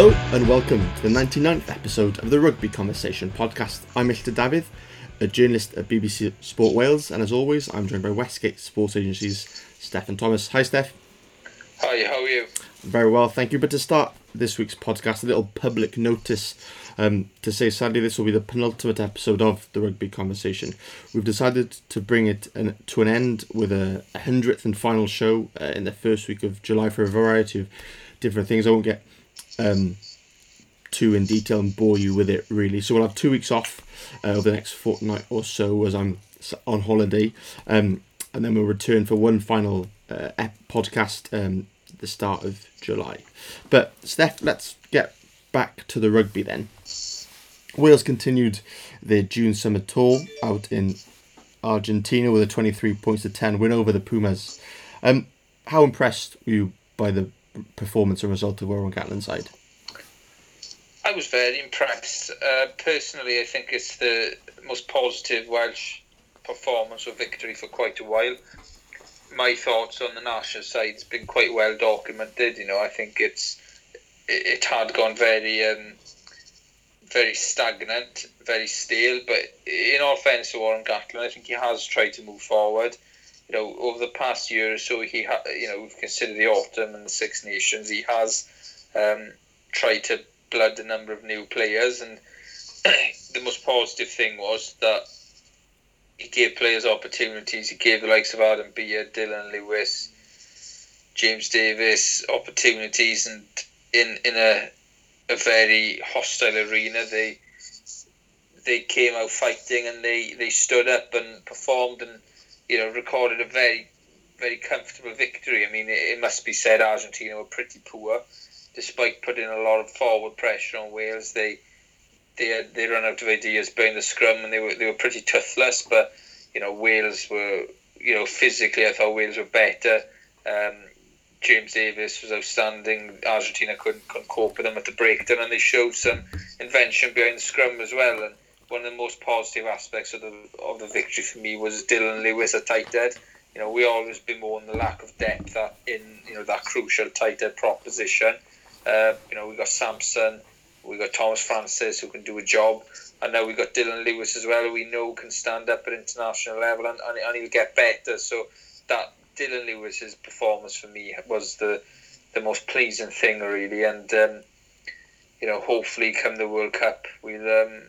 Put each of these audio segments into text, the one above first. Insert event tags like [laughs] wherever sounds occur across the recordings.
Hello and welcome to the 99th episode of the Rugby Conversation podcast. I'm Illtud Dafydd, a journalist at BBC Sport Wales, and as always, I'm joined by Westgate Sports Agency's Stefan Thomas. Hi, Steff. Hi, how are you? Very well, thank you. But to start this week's podcast, a little public notice um, to say sadly this will be the penultimate episode of the Rugby Conversation. We've decided to bring it an, to an end with a, hundredth and final show uh, in the first week of July for a variety of different things. I won't get um, too in detail and bore you with it really. So we'll have two weeks off uh, over the next fortnight or so as I'm on holiday, um, and then we'll return for one final uh, podcast um, the start of July. But Steff, let's get back to the rugby then. Wales continued their June summer tour out in Argentina with a 23 points to 10 win over the Pumas. Um, how impressed were you by the performance and result of Warren Gatland's side? I was very impressed. Uh, personally, I think it's the most positive Welsh performance or victory for quite a while. My thoughts on the national side has been quite well documented. You know, I think it's it, had gone very um, very stagnant, very stale. But in fairness to Warren Gatland, I think he has tried to move forward. You know, over the past year or so, he ha- you know we've considered the autumn and the Six Nations. He has um, tried to blood a number of new players, and [clears throat] the most positive thing was that he gave players opportunities. He gave the likes of Adam Beard, Dylan Lewis, James Davies opportunities, and in in a a very hostile arena, they they came out fighting and they, they stood up and performed and you know recorded a very very comfortable victory. I mean, it, it must be said Argentina were pretty poor despite putting a lot of forward pressure on Wales, they they had, they ran out of ideas behind the scrum and they were they were pretty toothless. But you know Wales were you know physically I thought Wales were better. Um, James Davies was outstanding. Argentina couldn't, couldn't cope with them at the breakdown, and they showed some invention behind the scrum as well. And one of the most positive aspects of the of the victory for me was Dylan Lewis at tight end. You know, we always bemoan the lack of depth in you know that crucial tight end proposition. Uh, you know, we got Samson, we got Thomas Francis who can do a job, and now we got Dylan Lewis as well, who we know can stand up at international level and, and, and he'll get better. So that Dylan Lewis's performance for me was the the most pleasing thing really, and um, you know, hopefully come the World Cup, we'll um,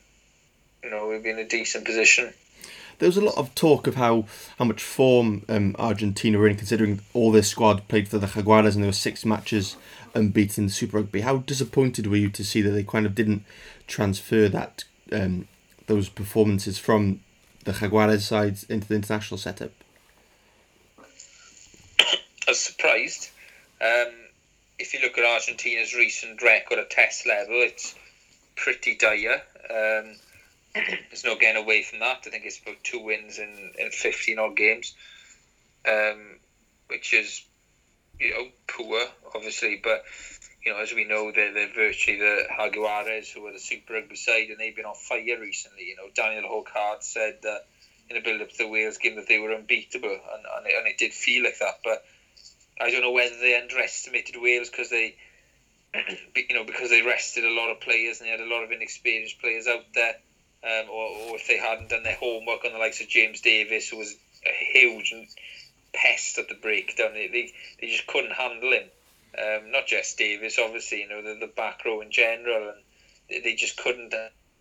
you know we'll be in a decent position there was a lot of talk of how, how much form um, Argentina were in, considering all their squad played for the Jaguares and there were six matches unbeaten in Super Rugby. How disappointed were you to see that they kind of didn't transfer that um, those performances from the Jaguares sides into the international setup? I was surprised. Um, if you look at Argentina's recent record at test level, it's pretty dire. Um, there's no getting away from that. I think it's about two wins in, in 15 odd games, um, which is, you know, poor, obviously. But, you know, as we know, they're, they're virtually the Jaguares, who are the Super Rugby side, and they've been on fire recently. You know, Daniel Hourcade said that in the build up to the Wales game that they were unbeatable, and, and, it, and it did feel like that. But I don't know whether they underestimated Wales because they. [clears throat] you know, because they rested a lot of players and they had a lot of inexperienced players out there um, or, or if they hadn't done their homework on the likes of James Davies, who was a huge pest at the breakdown. They, they, they just couldn't handle him. Um, not just Davies, obviously, you know, the, the back row in general, and they, they just couldn't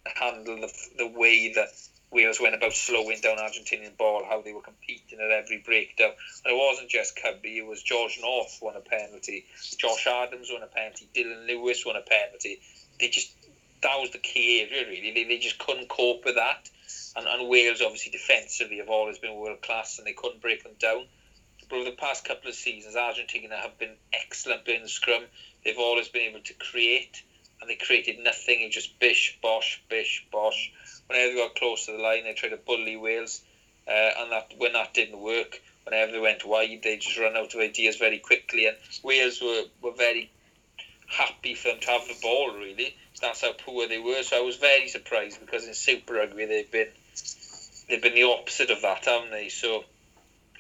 handle the, the way that Wales went about slowing down Argentinian ball, how they were competing at every breakdown. And it wasn't just Cubby, it was George North won a penalty, Josh Adams won a penalty, Dylan Lewis won a penalty. They just that was the key area really. They, they just couldn't cope with that. And, and Wales obviously defensively have always been world class and they couldn't break them down. But over the past couple of seasons, Argentina have been excellent in the scrum. They've always been able to create and they created nothing. It just bish, bosh, bish, bosh. Whenever they got close to the line, they tried to bully Wales. Uh, and that when that didn't work, whenever they went wide, they just ran out of ideas very quickly. And Wales were, were very happy for them to have the ball, really that's how poor they were. So I was very surprised because in Super Rugby they've been they've been the opposite of that, haven't they? So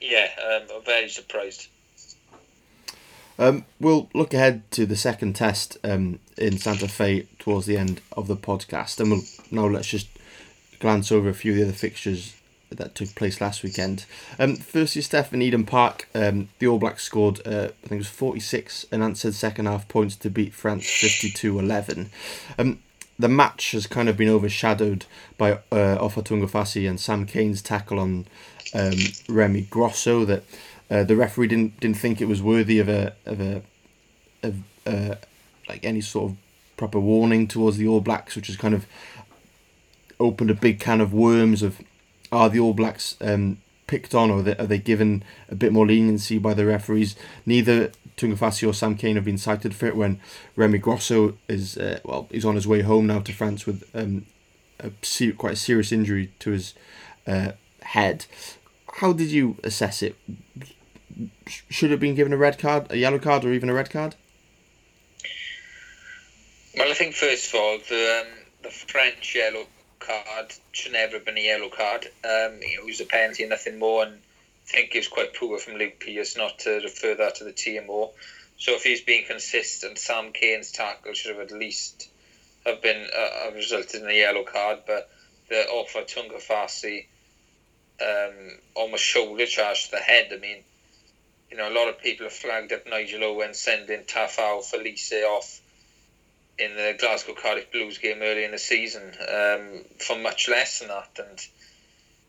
yeah, um, I'm very surprised. Um, we'll look ahead to the second test um, in Santa Fe towards the end of the podcast, and we'll now let's just glance over a few of the other fixtures that took place last weekend. Um, firstly, Steff in Eden Park, um, the All Blacks scored, uh, I think it was 46 unanswered second half points to beat France 52 11. Um, the match has kind of been overshadowed by uh, Ofa Tu'ungafasi and Sam Cane's tackle on um, Remy Grosso that uh, the referee didn't didn't think it was worthy of a of a of uh, like any sort of proper warning towards the All Blacks, which has kind of opened a big can of worms of are the All Blacks um, picked on or are they, given a bit more leniency by the referees? Neither Tu'ungafasi or Sam Cane have been cited for it when Remy Grosso is, uh, well, he's on his way home now to France with um, a ser- quite a serious injury to his uh, head. How did you assess it? Should it have been given a red card, a yellow card, or even a red card? Well, I think first of all, the, um, the French yellow card should never have been a yellow card. Um, it was a penalty nothing more, and I think it was quite poor from Luke Pearce not to refer that to the TMO. So if he's being consistent, Sam Cane's tackle should have at least have been uh, resulted in a yellow card, but the Ofa Tu'ungafasi um, almost shoulder charge to the head. I mean, you know, a lot of people have flagged up Nigel Owen sending Taufa'ao Filise off in the Glasgow Cardiff Blues game early in the season um, for much less than that. And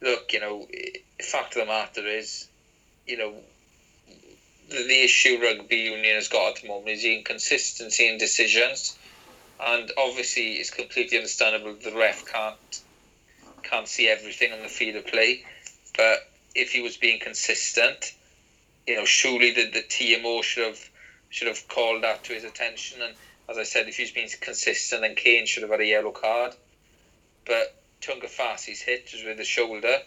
look, you know, the fact of the matter is, you know, the, the issue rugby union has got at the moment is the inconsistency in decisions. And obviously, it's completely understandable the ref can't can't see everything on the field of play. But if he was being consistent, you know, surely the, the TMO should have should have called that to his attention. And as I said, if he's been consistent, then Cane should have had a yellow card. But Tu'ungafasi's hit was with the shoulder.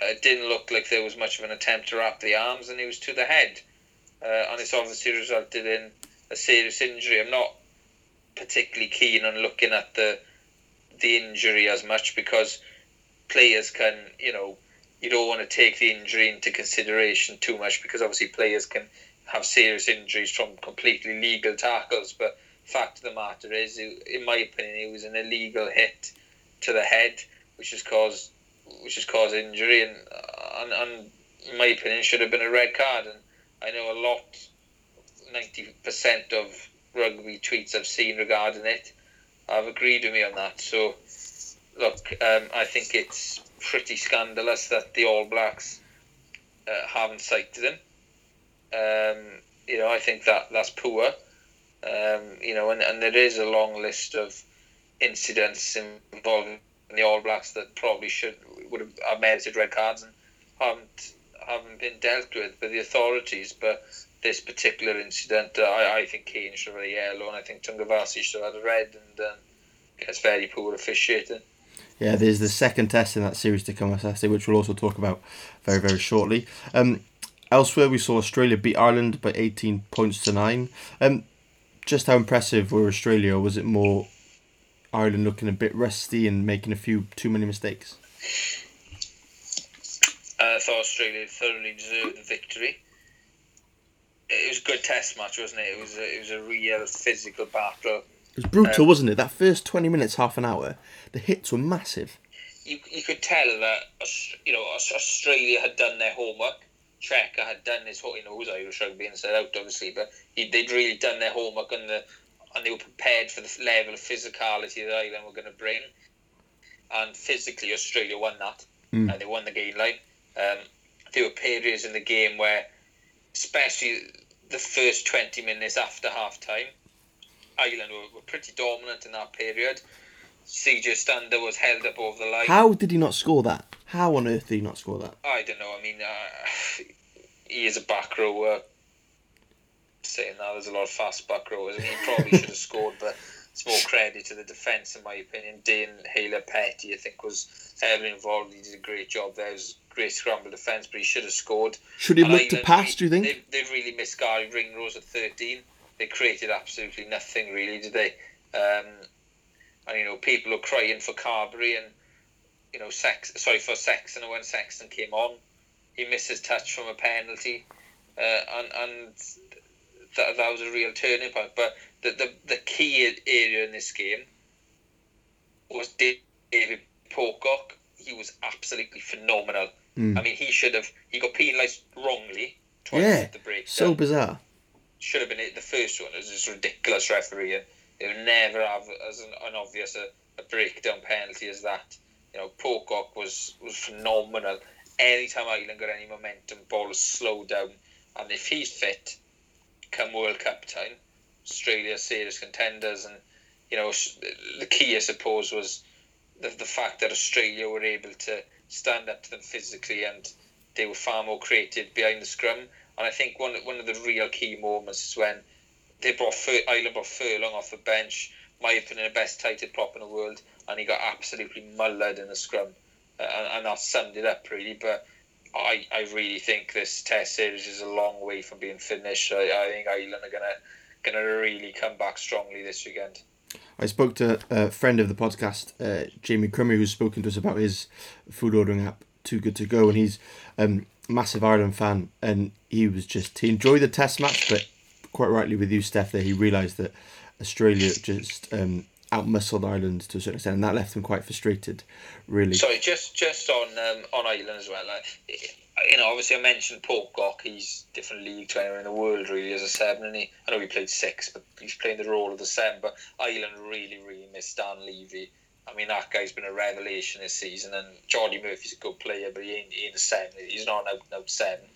It didn't look like there was much of an attempt to wrap the arms, and he was to the head. Uh, and it's obviously resulted in a serious injury. I'm not particularly keen on looking at the the injury as much because players can, you know, you don't want to take the injury into consideration too much because obviously players can have serious injuries from completely legal tackles. But fact of the matter is, in my opinion, it was an illegal hit to the head, which has caused which has caused injury, and, and, and in my opinion, should have been a red card. And I know a lot, ninety percent of rugby tweets I've seen regarding it have agreed with me on that. So, look, um, I think it's pretty scandalous that the All Blacks uh, haven't cited him. Um, you know, I think that that's poor. Um, you know, and, and there is a long list of incidents involving the All Blacks that probably should would have, have merited red cards and haven't haven't been dealt with by the authorities. But this particular incident, uh, I, I think Cane should have had a yellow, and I think Tu'ungafasi should have had a red, and um, it's very poor officiating. Yeah, there's the second test in that series to come Saturday, which we'll also talk about very, very shortly. Um, elsewhere, we saw Australia beat Ireland by 18 points to 9. Um, just how impressive were Australia, was it more Ireland looking a bit rusty and making a few too many mistakes? I thought Australia thoroughly deserved the victory. It was a good test match, wasn't it? It was a, it was a real physical battle. It was brutal, um, wasn't it? That first 20 minutes, half an hour, the hits were massive. You, you could tell that you know Australia had done their homework. Cheika had done his whole, you know, it was Irish rugby and set out obviously, but he, they'd really done their homework and the and they were prepared for the level of physicality that Ireland were going to bring. And physically, Australia won that. Mm. And they won the game line. Um, there were periods in the game where, especially the first 20 minutes after half time, Ireland were, were pretty dominant in that period. CJ Stander was held up over the line. How did he not score that? How on earth did he not score that? I don't know. I mean, uh, [sighs] he is a back rower. Saying that there's a lot of fast back rowers. I mean, he probably should have [laughs] scored, but it's more credit to the defence, in my opinion. Dane Haylett-Petty, I think, was heavily involved. He did a great job there. It was great scramble defence, but he should have scored. Should he look to pass, do you think? They've, they've really missed Garry Ringrose at 13. They created absolutely nothing, really, did they? Um, and, you know, people are crying for Carbery and, you know, Sex, sorry, for Sexton. And when Sexton came on, he missed his touch from a penalty. Uh, and, and that that was a real turning point. But the the, the key area in this game was David Pocock. He was absolutely phenomenal. Mm. I mean, he should have. He got penalised wrongly twice Yeah, at the break. So bizarre. should have been it. The first one It was just ridiculous refereeing. They would never have as an, an obvious a, a breakdown penalty as that. You know, Pocock was was phenomenal. Anytime Ireland got any momentum, ball was slowed down, and if he's fit, come World Cup time, Australia serious contenders, and you know the key I suppose was the the fact that Australia were able to stand up to them physically and they were far more creative behind the scrum. And I think one one of the real key moments is when they brought Fur- Ireland brought Furlong off the bench, my opinion, the best tighthead prop in the world, and he got absolutely mullered in the scrum, uh, and, that summed it up really. But I, I really think this Test series is a long way from being finished. I, I think Ireland are gonna gonna really come back strongly this weekend. I spoke to a friend of the podcast, uh, Jamie Crummy, who's spoken to us about his food ordering app, Too Good to Go, and he's um, a massive Ireland fan, and he was just he enjoyed the Test match, but quite rightly with you, Steff, there he realised that Australia just um, outmuscled Ireland to a certain extent, and that left him quite frustrated, really. Sorry, just just on um, on Ireland as well. Like, you know, obviously I mentioned Pocock. He's different league anywhere in the world really as a seven, and he I know he played six, but he's playing the role of the seven. But Ireland really really missed Dan Leavy. I mean that guy's been a revelation this season, and Jordi Murphy's a good player, but he ain't, he ain't a seven. He's not an out and out seven.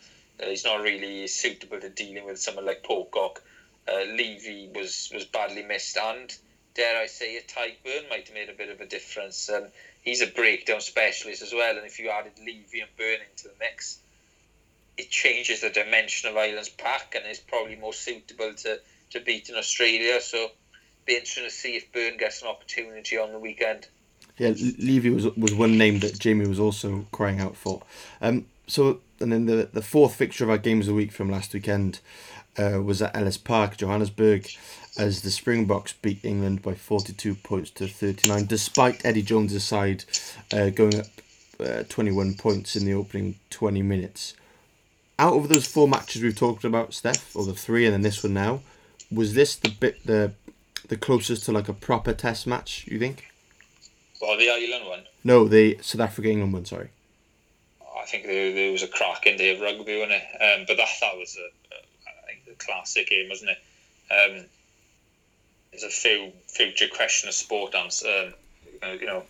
Uh, he's not really suitable to dealing with someone like Pocock. Uh, Leavy was was badly missed, and dare I say it, Tadhg Beirne might have made a bit of a difference. Um, he's a breakdown specialist as well, and if you added Leavy and Beirne into the mix, it changes the dimension of Ireland's pack and is probably more suitable to, to beating Australia. So, be interesting to see if Beirne gets an opportunity on the weekend. Yeah, Leavy was was one name that Jamie was also crying out for. Um, so and then the the fourth fixture of our games of the week from last weekend uh, was at Ellis Park, Johannesburg, as the Springboks beat England by forty two points to thirty nine, despite Eddie Jones' side uh, going up uh, twenty one points in the opening twenty minutes. Out of those four matches we've talked about, Steff, or the three, and then this one now, was this the bit the the closest to like a proper Test match? You think? Well, the Ireland one, No, the South Africa England one. Sorry. I think there, there was a cracking day of rugby on it. Um, but that that was a, a I think a classic game, wasn't it? Um, there's a few future question of sport answer, um, you know,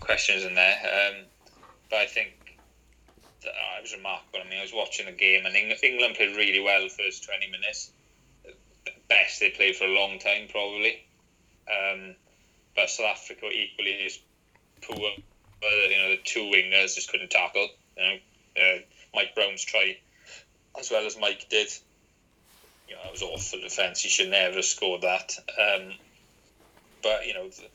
questions in there. Um, but I think that, uh, it was remarkable. I mean, I was watching the game, and Eng- England played really well the first 20 minutes. Best they played for a long time, probably. Um, but South Africa equally as poor. You know, the two wingers just couldn't tackle. You know, uh, Mike Brown's try, as well as Mike did. You know, it was awful defence. He should never have scored that. Um, but you know, the,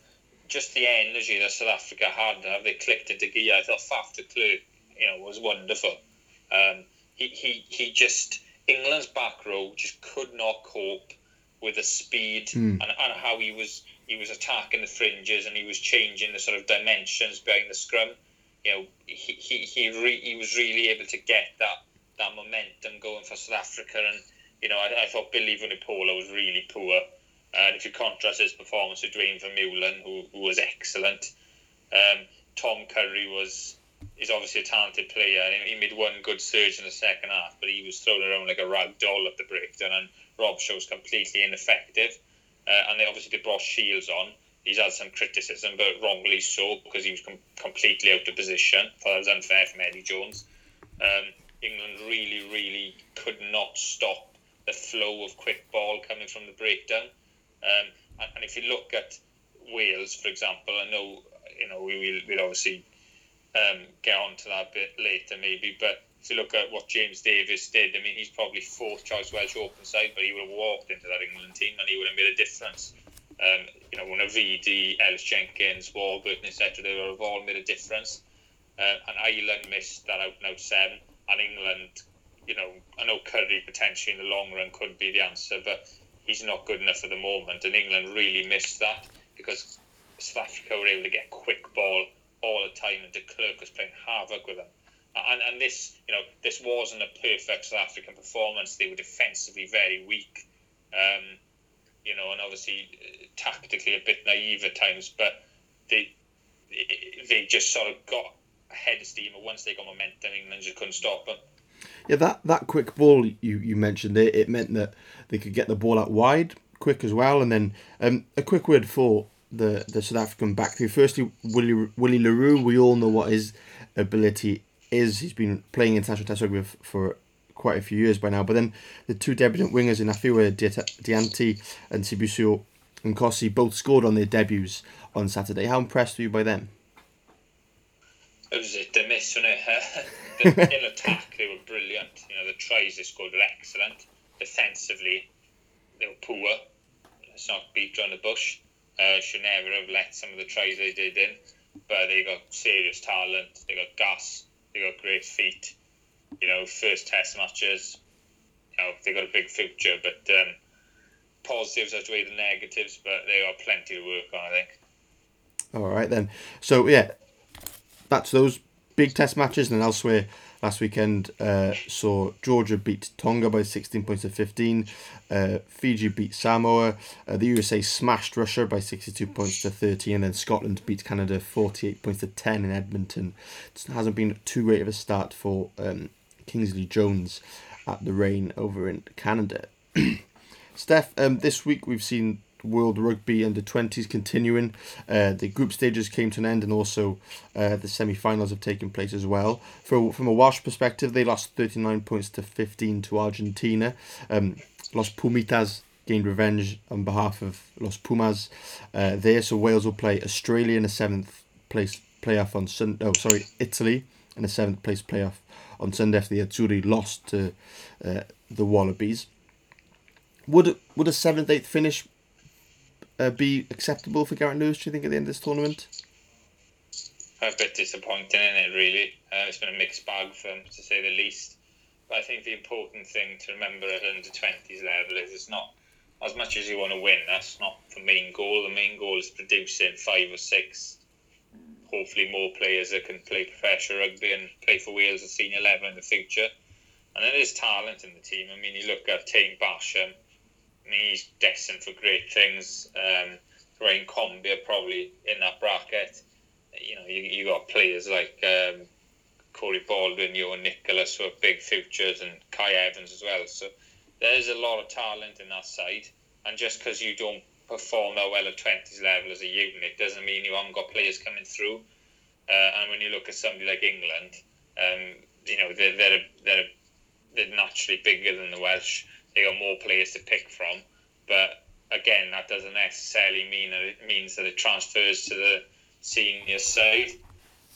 just the energy that South Africa had, how they clicked into gear. I thought Faf de Klerk, you know, was wonderful. Um, he, he he just England's back row just could not cope with the speed Hmm. and, and how he was he was attacking the fringes and he was changing the sort of dimensions behind the scrum. You know, he he he, re, he was really able to get that that momentum going for South Africa and you know I, I thought Billy Vunipola was really poor. And if you contrast his performance with Duane Vermeulen, who, who was excellent, um, Tom Curry was is obviously a talented player. and He made one good surge in the second half, but he was thrown around like a rag doll at the breakdown, and Rob was completely ineffective. Uh, and they obviously they brought Shields on. He's had some criticism, but wrongly so because he was com- completely out of position. I that was unfair from Eddie Jones. Um, England really, really could not stop the flow of quick ball coming from the breakdown. Um, and, and if you look at Wales, for example, I know you know we will we'll obviously um, get on to that bit later maybe, but if you look at what James Davies did, I mean he's probably fourth choice Welsh open side, but he would have walked into that England team and he would have made a difference. Um, you know, when Avidi, Ellis Jenkins, Warburton, etc., they would have all made a difference. Uh, and Ireland missed that out out seven, and England, you know, I know Curry potentially in the long run could be the answer, but he's not good enough at the moment, and England really missed that because South Africa were able to get quick ball all the time, and de Klerk was playing havoc with them. And, and this, you know, this wasn't a perfect South African performance. They were defensively very weak. Um, you know, and obviously uh, tactically a bit naive at times, but they they just sort of got ahead of steam. And once they got momentum, England just couldn't stop them. Yeah, that, that quick ball you, you mentioned it, it meant that they could get the ball out wide quick as well. And then um, a quick word for the, the South African back three. Firstly, Willie Willie le Roux. We all know what his ability is. He's been playing international test rugby for quite a few years by now. But then the two debutant wingers in Aphiwe Dyantyi and Sibusiso Nkosi both scored on their debuts on Saturday. How impressed were you by them? It was a miss, wasn't it? [laughs] in attack, they were brilliant. You know, the tries they scored were excellent. Defensively, they were poor. Let's not beat around the bush. Uh, should never have let some of the tries they did in, but they got serious talent. They got gas. They got great feet. You know, first test matches. You know, they got a big future, but um, positives outweigh the negatives. But they got plenty to work on, I think. All right then. So yeah, that's those big test matches and elsewhere last weekend uh, saw Georgia beat Tonga by 16 points to 15. Uh, Fiji beat Samoa. Uh, the USA smashed Russia by 62 points to 13. And then Scotland beat Canada 48 points to 10 in Edmonton. It hasn't been too great of a start for um, Kingsley Jones at the Reign over in Canada. [clears throat] Steff, um, this week we've seen World Rugby under 20s continuing. Uh, the group stages came to an end, and also uh, the semi finals have taken place as well. For, from a Welsh perspective, they lost 39 points to 15 to Argentina. Um, Los Pumitas gained revenge on behalf of Los Pumas uh, there, so Wales will play Australia in a seventh place playoff on Sunday. Oh, sorry, Italy in a seventh place playoff on Sunday after the Azzurri lost to uh, the Wallabies. Would would a seventh eighth finish uh, be acceptable for Gareth Lewis, do you think, at the end of this tournament? A bit disappointing, isn't it, really? Uh, it's been a mixed bag for him, to say the least. But I think the important thing to remember at under 20s level is it's not as much as you want to win, that's not the main goal. The main goal is producing five or six, hopefully more players that can play professional rugby and play for Wales at senior level in the future. And there is talent in the team. I mean, you look at Taine Basham, I mean, he's destined for great things. Um, Ryan probably in that bracket. You know, you, you got players like um, Corey Baldwin, Ioan Nicholas, who are big futures, and Kai Evans as well. So there's a lot of talent in that side. And just because you don't perform that well at 20s level as a unit doesn't mean you haven't got players coming through. Uh, and when you look at somebody like England, um, you know, they're, they're, they're, they're naturally bigger than the Welsh they got more players to pick from. But again, that doesn't necessarily mean that it means that it transfers to the senior side.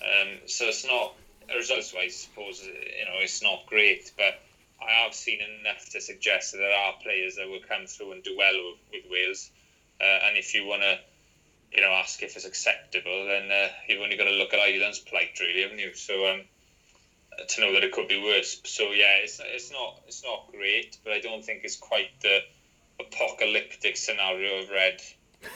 Um, so it's not results wise. I suppose you know it's not great, but I have seen enough to suggest that there are players that will come through and do well with, with Wales. Uh, and if you want to, you know, ask if it's acceptable, then uh, you've only got to look at Ireland's plight, really, haven't you? So um, to know that it could be worse. So yeah, it's it's not it's not great, but I don't think it's quite the apocalyptic scenario I've read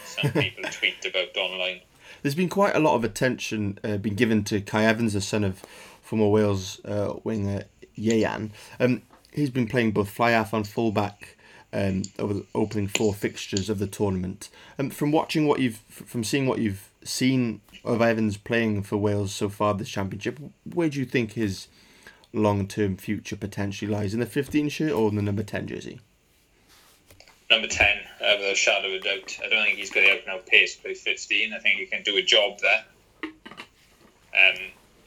some [laughs] people tweet about online. There's been quite a lot of attention uh, been given to Kai Evans, the son of former Wales uh, winger Ieuan. Um, he's been playing both fly half and fullback um, over the opening four fixtures of the tournament. And from watching what you've, from seeing what you've seen of Evans playing for Wales so far this championship, where do you think his long term future potentially lies? In the 15 shirt or in the number 10 jersey? Number 10, uh, without a shadow of a doubt. I don't think he's got the out and out pace to play 15. I think he can do a job there. Um,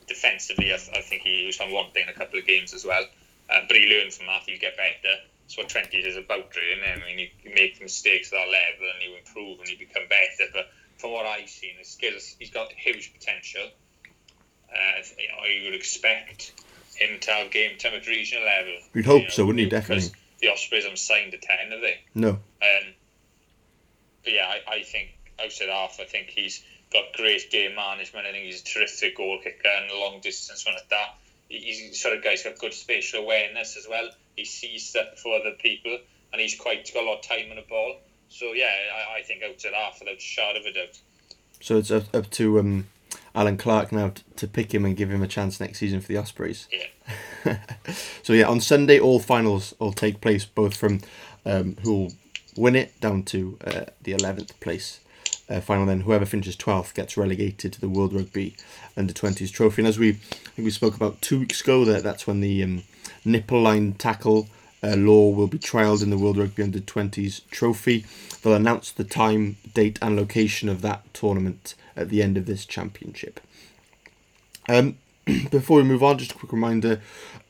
defensively, I, I, think he was on one thing in a couple of games as well. Uh, but he learned from that, he'll get better. That's what 20 is about, really. I mean, you make mistakes at that level and you improve and you become better. But from what I've seen, his skills, he's got huge potential. Uh, you know, you would expect him to have game time at regional level. We'd hope you know, so, wouldn't you? Definitely. The Ospreys haven't signed a 10, have they? No. Um, but yeah, I, I think outside half, I think he's got great game management. I think he's a terrific goal kicker and a long distance one at that. He's sort of guy's got good spatial awareness as well. He sees stuff for other people, and he's quite got a lot of time on the ball. So yeah, I, I think outside half without a shadow of a doubt. So it's up, up to um, Allen Clarke now t- to pick him and give him a chance next season for the Ospreys. Yeah. [laughs] so yeah, on Sunday all finals will take place, both from um, who will win it down to uh, the 11th place uh, final. Then whoever finishes 12th gets relegated to the World Rugby Under 20s trophy. And as we I think we spoke about two weeks ago, that that's when the um, nipple line tackle uh, law will be trialled in the World Rugby Under 20s trophy. They'll announce the time, date, and location of that tournament at the end of this championship. Um, [clears throat] before we move on, just a quick reminder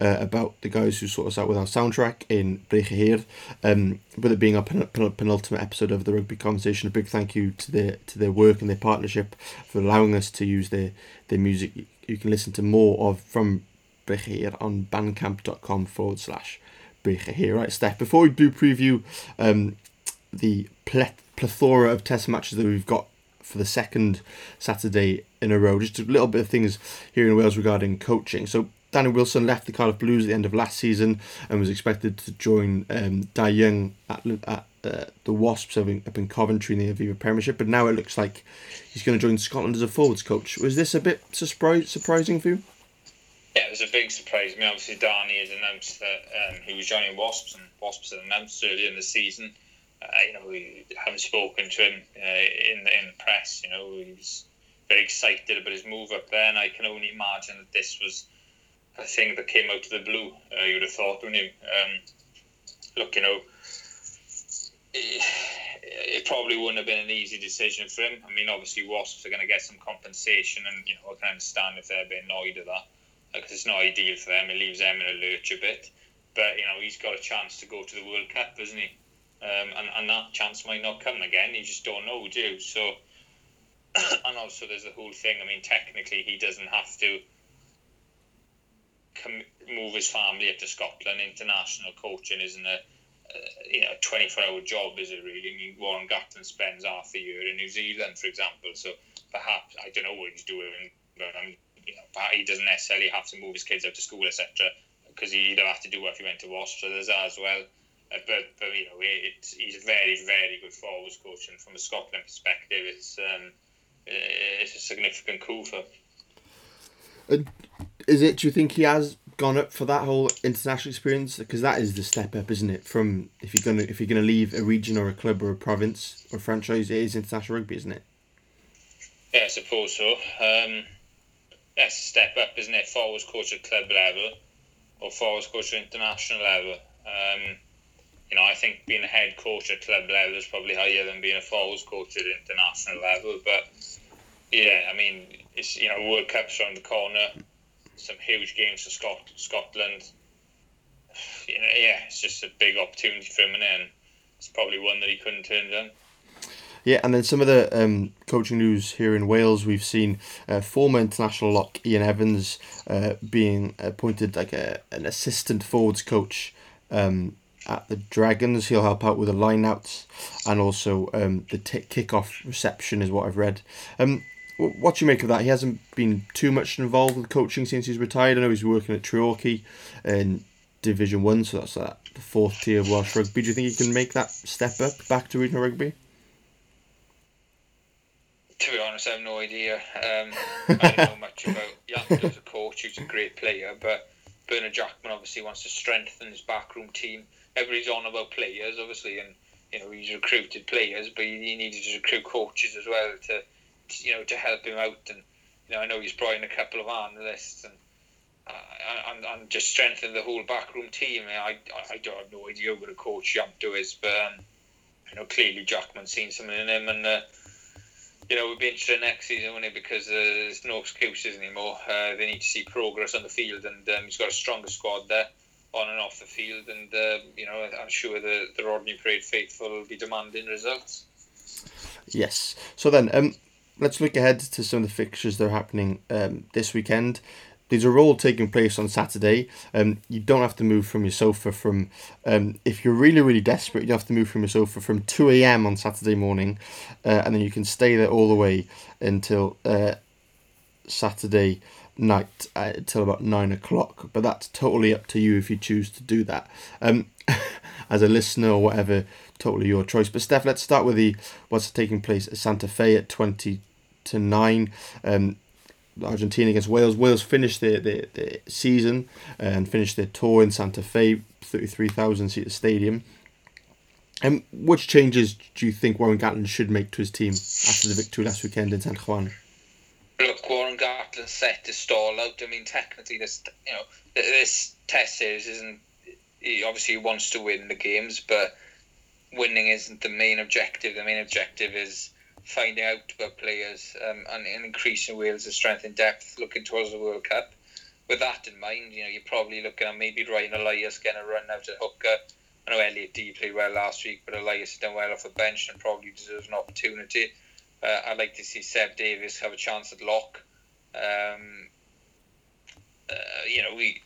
uh, about the guys who sort us out with our soundtrack in Brecheheer. Um, with it being our pen- pen- penultimate episode of the rugby conversation, a big thank you to their to their work and their partnership for allowing us to use their their music. You can listen to more of from Brecheheer on bandcamp.com forward slash. Right, Steff, before we do preview um, the plethora of test matches that we've got for the second Saturday in a row. Just a little bit of things here in Wales regarding coaching. So Danny Wilson left the Cardiff Blues at the end of last season and was expected to join um, Dai Young at, at uh, the Wasps up in, up in Coventry in the Aviva Premiership, but now it looks like he's going to join Scotland as a forwards coach. Was this a bit surprise, surprising for you? Was a big surprise. I mean, obviously, Danny has announced that um, he was joining Wasps, and Wasps had announced earlier in the season uh, you know, we haven't spoken to him uh, in the in the press. You know, he's very excited about his move up there, and I can only imagine that this was a thing that came out of the blue. Uh, you would have thought, wouldn't you? Um, look, you know, it, it, probably wouldn't have been an easy decision for him. I mean, obviously, Wasps are going to get some compensation, and you know, I can understand if they're a bit annoyed at that because it's not ideal for them. It leaves them in a lurch a bit. But you know, he's got a chance to go to the World Cup, doesn't he? um, and, and that chance might not come again. You just don't know, do you? So, [coughs] and also there's the whole thing. I mean, technically, he doesn't have to come, move his family up to Scotland. International coaching isn't a you know, 24 hour job, is it really? I mean, Warren Gatland spends half a year in New Zealand, for example. So perhaps, I don't know what he's doing, but um, you know, he doesn't necessarily have to move his kids out to school, etc. Because he'd have to do what if he went to Wasps. So there's that as well. Uh, but, but you know, it, he's a very, very good forwards coach, and from a Scotland perspective, it's um, it's a significant coup for. Uh, is it? Do you think he has gone up for that whole international experience? Because that is the step up, isn't it? From if you're gonna if you're gonna leave a region or a club or a province or a franchise, it is international rugby, isn't it? Yeah, I suppose so. Um, that's a step up, isn't it? Forwards coach at club level or forwards coach at international level. Um, you know, I think being a head coach at club level is probably higher than being a forwards coach at international level. But yeah, I mean, it's you know, World Cup's around the corner, some huge games for Scot- Scotland. [sighs] You know, yeah, it's just a big opportunity for him, and it's probably one that he couldn't turn down. Yeah, and then some of the um, coaching news here in Wales, we've seen uh, former international lock Ian Evans uh, being appointed like a, an assistant forwards coach um, at the Dragons. He'll help out with the lineouts and also um, the t- kickoff reception, is what I've read. Um, what do you make of that? He hasn't been too much involved with coaching since he's retired. I know he's working at Treorchy in Division One, so that's uh, the fourth tier of Welsh rugby. Do you think he can make that step up back to regional rugby? To be honest, I have no idea. Um, I don't know much [laughs] about Young as a coach. He's a great player, but Bernard Jackman obviously wants to strengthen his backroom team everybody's on about players, obviously, and you know he's recruited players, but he needed to recruit coaches as well to, to you know to help him out. And you know I know he's brought in a couple of analysts and. Uh, and, and just strengthen the whole backroom team. I, I, I don't have no idea who the coach Yamto is, but um, you know clearly Jackman's seen something in him, and uh, you know we'll be interested next season, won't it? Because uh, there's no excuses anymore. Uh, they need to see progress on the field, and um, he's got a stronger squad there on and off the field, and uh, you know I'm sure the the Rodney Parade faithful will be demanding results. Yes. So then, um, let's look ahead to some of the fixtures that are happening um, this weekend. These are all taking place on Saturday. Um, you don't have to move from your sofa from, um, if you're really, really desperate, you have to move from your sofa from 2 a.m. on Saturday morning, uh, and then you can stay there all the way until uh, Saturday night uh, till about nine o'clock. But that's totally up to you if you choose to do that. Um, [laughs] as a listener or whatever, totally your choice. But Steff, let's start with the what's taking place at Santa Fe at twenty to nine. Um, Argentina against Wales. Wales finished their, their, their season and finished their tour in Santa Fe, 33,000 seat stadium. And which changes do you think Warren Gatland should make to his team after the victory last weekend in San Juan? Look, Warren Gatland set to stall out. I mean, technically, this you know this test series isn't. He obviously wants to win the games, but winning isn't the main objective. The main objective is finding out about players um, and, and increasing Wales' strength and depth, looking towards the World Cup. With that in mind, you know, you're probably looking at maybe Ryan Elias getting a run out at hooker. I know Elliot Dee played well last week, but Elias has done well off the bench and probably deserves an opportunity. Uh, I'd like to see Seb Davies have a chance at lock. Um, uh, you know, we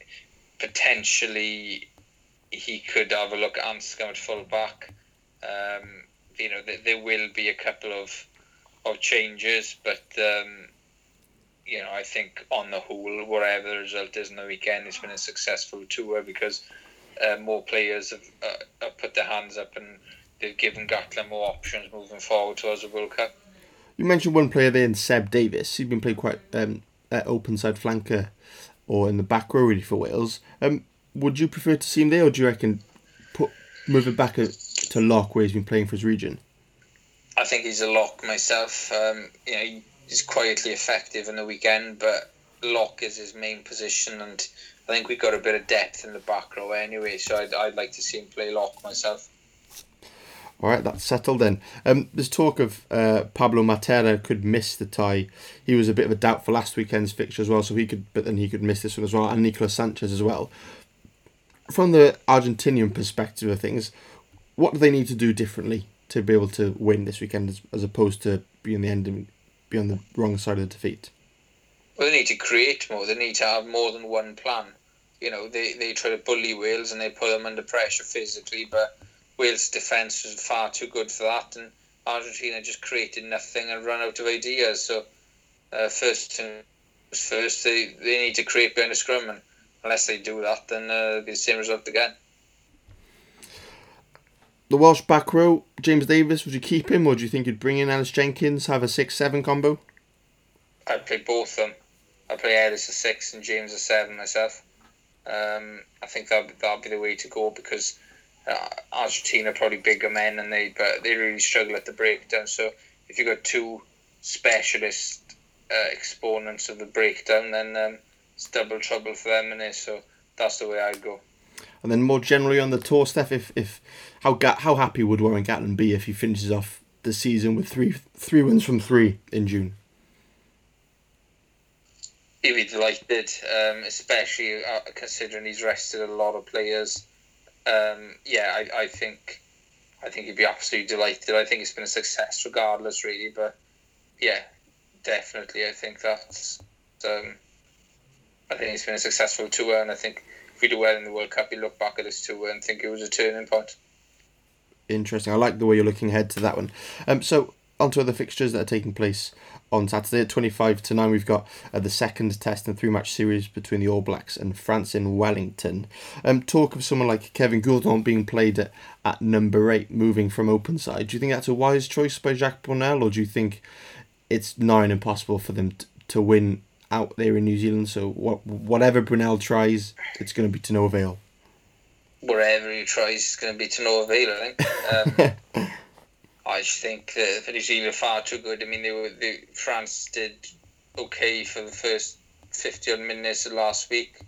potentially he could have a look at Anscombe at full back. Um, you know, there, there will be a couple of of changes, but um, you know, I think on the whole, whatever the result is in the weekend, it's been a successful tour because uh, more players have, uh, have put their hands up and they've given Gatland more options moving forward towards the World Cup. You mentioned one player there in Seb Davies. He's been playing quite um, open side flanker or in the back row really for Wales. Um, would you prefer to see him there, or do you reckon put move it back to lock where he's been playing for his region? I think he's a lock myself. Um, you know, he's quietly effective in the weekend, but lock is his main position, and I think we've got a bit of depth in the back row anyway. So I'd, I'd like to see him play lock myself. All right, that's settled then. Um, there's talk of uh, Pablo Matera could miss the tie. He was a bit of a doubt for last weekend's fixture as well, so he could, but then he could miss this one as well, and Nicolas Sanchez as well. From the Argentinian perspective of things, what do they need to do differently to be able to win this weekend, as, as opposed to be being the end, be on the wrong side of the defeat? Well, they need to create more. They need to have more than one plan. You know, they, they try to bully Wales and they put them under pressure physically, but Wales' defence was far too good for that, and Argentina just created nothing and ran out of ideas. So, uh, first first, they, they need to create behind the scrum, and unless they do that, then uh, it'll be the same result again. The Welsh back row, James Davies, would you keep him, or do you think you'd bring in Ellis Jenkins, have a 6 7 combo? I'd play both of them. I'd play Ellis a 6 and James a 7 myself. Um, I think that that'll be the way to go because uh, Argentina probably bigger men and they but they really struggle at the breakdown. So if you've got two specialist uh, exponents of the breakdown, then um, it's double trouble for them, and so that's the way I'd go. And then more generally on the tour, Steff, if, if how how happy would Warren Gatland be if he finishes off the season with three three wins from three in June? He'd be delighted, um, especially uh, considering he's rested a lot of players um, yeah, I, I think I think he'd be absolutely delighted. I think it's been a success regardless, really. But yeah, definitely, I think that's. Um, I think it's been a successful tour, and I think we do well in the World Cup, you look back at this tour and think it was a turning point. Interesting. I like the way you're looking ahead to that one. Um, so on to other fixtures that are taking place on Saturday at 25 to 9 we've got uh, the second test and three match series between the All Blacks and France in Wellington. Um, talk of someone like Kevin Gourdon being played at, at number 8 moving from open side. Do you think that's a wise choice by Jacques Brunel or do you think it's nigh impossible for them t- to win out there in New Zealand so what, whatever Brunel tries it's going to be to no avail? Wherever he tries it's going to be to no avail I think. Um, [laughs] I just think that New Zealand are far too good. I mean, they were the France did okay for the first fifty odd minutes of last week.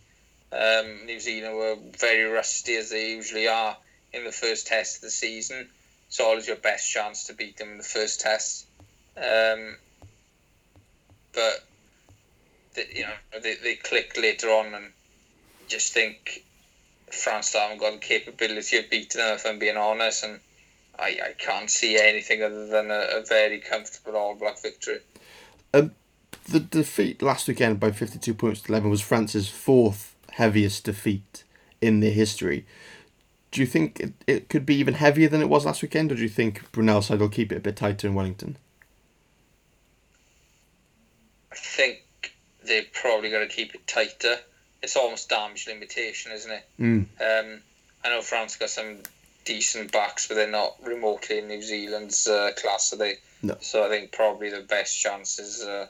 Um, New Zealand were very rusty as they usually are in the first test of the season. It's always your best chance to beat them in the first test. Um, but they, you know they, they click later on and just think France haven't got the capability of beating them if I'm being honest and I, I can't see anything other than a, a very comfortable All Black victory. Um, the defeat last weekend by 52 points to 11 was France's fourth heaviest defeat in their history. Do you think it, it could be even heavier than it was last weekend, or do you think Brunel's side will keep it a bit tighter in Wellington? I think they've probably got to keep it tighter. It's almost damage limitation, isn't it? Mm. Um, I know France got some decent backs, but they're not remotely in New Zealand's uh, class, are they? No. So I think probably the best chance is, uh,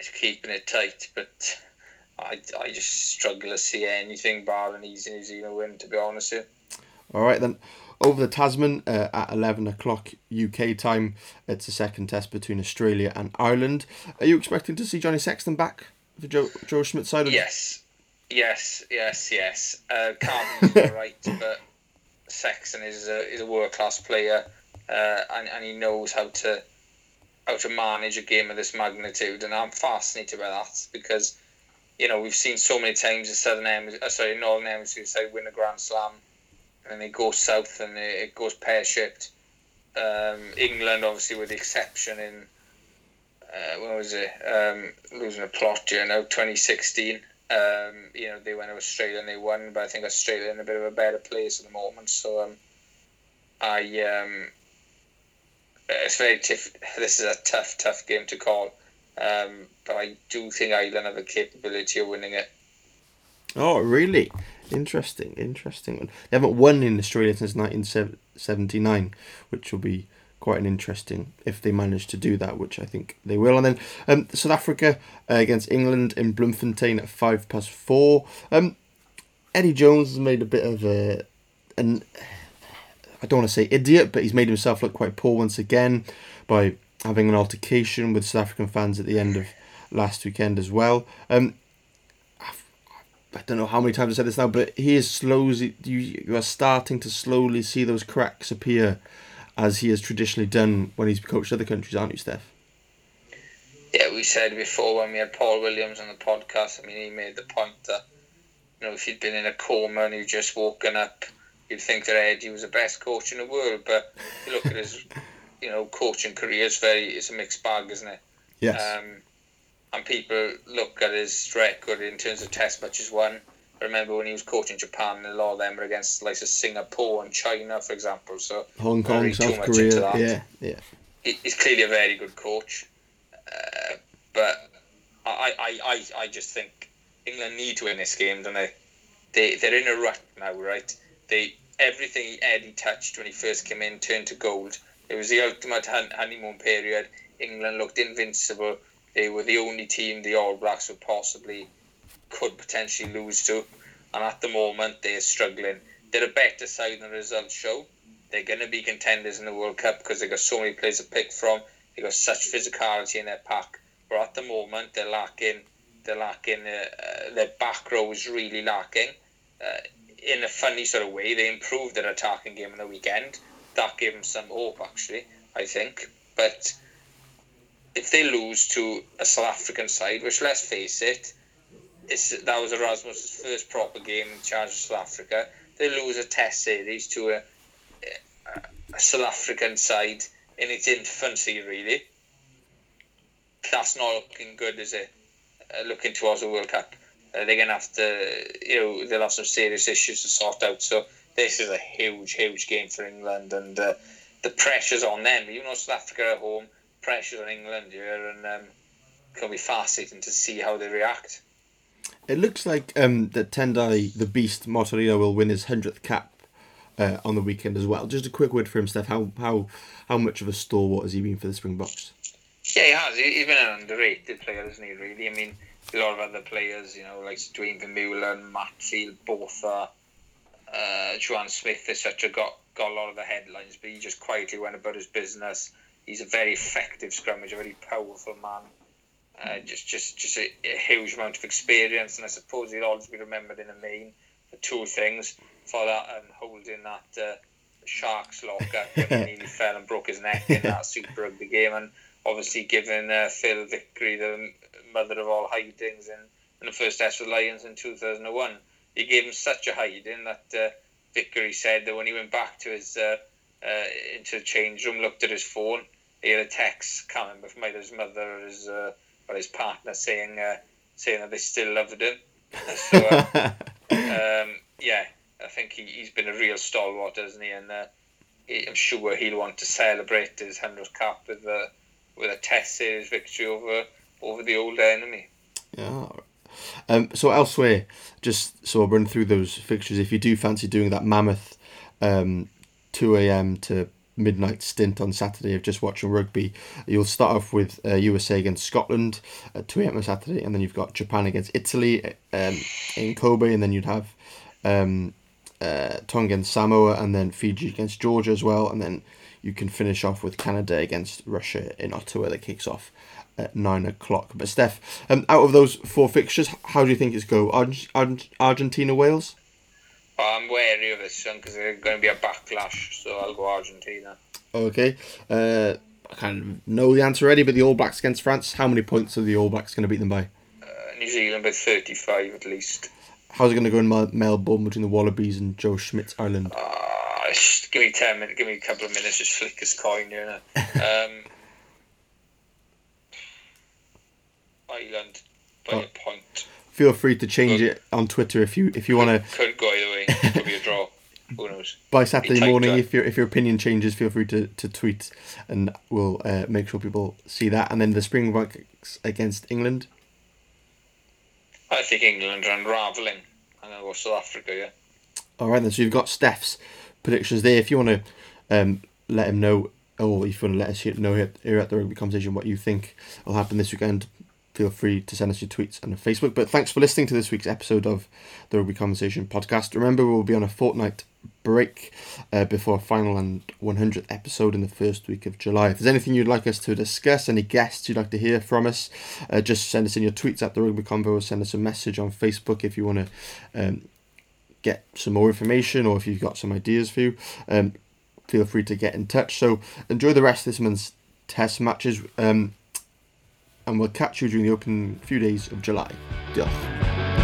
is keeping it tight, but I, I just struggle to see anything bar an easy New Zealand win, to be honest with you. All right then. Over the Tasman uh, at 11 o'clock UK time, it's a second test between Australia and Ireland. Are you expecting to see Johnny Sexton back for Joe, Joe Schmidt's side? Of yes, yes, yes, yes. Uh, Carmen's [laughs] right, but Sexton is a, is a world class player uh, and, and he knows how to how to manage a game of this magnitude. And I'm fascinated by that because you know we've seen so many times the Southern Hemisphere, uh, sorry, Northern Hemisphere side win a Grand Slam and it goes south and it, goes pear shaped. Um, England, obviously, with the exception in uh, when was it? Um, losing a plot year now, 2016. Um, you know, they went to Australia and they won, but I think Australia in a bit of a better place at the moment. So um, I, um, it's very tough. This is a tough, tough game to call. Um, but I do think Ireland have the capability of winning it. Oh, really? Interesting, interesting one. They haven't won in Australia since 1979, which will be quite an interesting if they manage to do that, which I think they will. And then um, South Africa uh, against England in Bloemfontein at five past four. Um, Eddie Jones has made a bit of a an I don't want to say idiot, but he's made himself look quite poor once again by having an altercation with South African fans at the end of last weekend as well. Um, I don't know how many times I said this now, but he is slowly. You, you are starting to slowly see those cracks appear, as he has traditionally done when he's coached other countries, aren't you, Steff? Yeah, we said before when we had Paul Williams on the podcast. I mean, he made the point that you know if he'd been in a coma and he'd just woken up, you'd think that Eddie was the best coach in the world. But you look at his, [laughs] you know, coaching career. It's very it's a mixed bag, isn't it? Yes. Um, and people look at his record in terms of test matches won. I remember when he was coaching Japan, a lot of them were against like Singapore and China, for example. So Hong Kong, South Korea, yeah, yeah. he's clearly a very good coach, uh, but I, I, I, I just think England need to win this game, don't they? They they're in a rut now, right? They everything Eddie touched when he first came in turned to gold. It was the ultimate honeymoon period. England looked invincible they were the only team the All Blacks would possibly could potentially lose to, and at the moment they're struggling. They're a better side than the results show. They're going to be contenders in the World Cup because they've got so many players to pick from. They've got such physicality in their pack. But at the moment, they're lacking. They're lacking. Uh, uh, their back row is really lacking. Uh, in a funny sort of way, they improved their attacking game on the weekend. That gave them some hope, actually. I think, but if they lose to a South African side, which let's face it, that was Erasmus's first proper game in charge of South Africa. They lose a Test series to a, a South African side in its infancy, really. That's not looking good, is it? Uh, looking towards the World Cup, uh, they're gonna have to, you know, they'll have some serious issues to sort out. So this is a huge, huge game for England, and uh, the pressure's on them. Even though South Africa at home, pressure on England here, and um, to be fascinating to see how they react. It looks like um, that Tendai, the Beast Mtawarira, will win his hundredth cap uh, on the weekend as well. Just a quick word for him, Steff. How how how much of a stalwart has he been for the Springboks? Yeah, he has. He's been an underrated player, isn't he? Really, I mean, a lot of other players, you know, like Duane Vermeulen, Matfield, Botha, uh, Juan Smith, etc., got got a lot of the headlines, but he just quietly went about his business he's a very effective scrummager, a very powerful man. Uh, just just just a, a, huge amount of experience, and I suppose he'll always be remembered in the main for two things: for that and holding that uh, Sharks locker when he [laughs] nearly fell and broke his neck in that Super Rugby game, and obviously giving uh, Phil Vickery the mother of all hidings in, in the first test with Lions in 2001. He gave him such a hiding that uh, Vickery said that when he went back to his uh, uh, into the change room, looked at his phone he had a text coming from either his mother or his uh, or his partner saying uh, saying that they still loved him. so uh, [laughs] um, yeah, I think he, he's been a real stalwart, hasn't he? And uh, he, I'm sure he'll want to celebrate his hundredth cap with a with a Test series victory over over the old enemy. Yeah. Um, so elsewhere, just so I'll run through those fixtures. If you do fancy doing that mammoth um, 2 a.m. to midnight stint on Saturday of just watching rugby. You'll start off with uh, USA against Scotland at 2 a.m. on Saturday, and then you've got Japan against Italy um, in Kobe, and then you'd have um, uh, Tonga and Samoa, and then Fiji against Georgia as well, and then you can finish off with Canada against Russia in Ottawa that kicks off at nine o'clock. But Steff, um, out of those four fixtures, how do you think it's go? Arg- Arg- Argentina, Wales. I'm wary of this one because there's going to be a backlash, so I'll go Argentina. Okay. Uh, I kind of know the answer already, but the All Blacks against France, how many points are the All Blacks going to beat them by? Uh, New Zealand by 35 at least. How's it going to go in Melbourne between the Wallabies and Joe Schmidt's Ireland? Uh, sh- give me 10 minutes, give me a couple of minutes, just flick his coin here. Now. um, [laughs] Ireland by Oh. a point. Feel free to change it on Twitter if you if you want to. Could go. [laughs] Could be a draw. Who knows? By Saturday morning, if your if your opinion changes, feel free to, to tweet, and we'll uh, make sure people see that. And then the Springboks against England. I think England are unravelling. I'm going to go South Africa, yeah. All right, then. So you've got Steff's predictions there. If you want to um, let him know, or if you want to let us know here, here at the rugby conversation what you think will happen this weekend, feel free to send us your tweets on Facebook. But thanks for listening to this week's episode of the Rugby Conversation podcast. Remember, we'll be on a fortnight break uh, before a final and 100th episode in the first week of July. If there's anything you'd like us to discuss, any guests you'd like to hear from us, uh, just send us in your tweets at the Rugby Convo or send us a message on Facebook if you want to um, get some more information or if you've got some ideas for you. Um, feel free to get in touch. So enjoy the rest of this month's test matches. Um, and we'll catch you during the open few days of July. Diolch.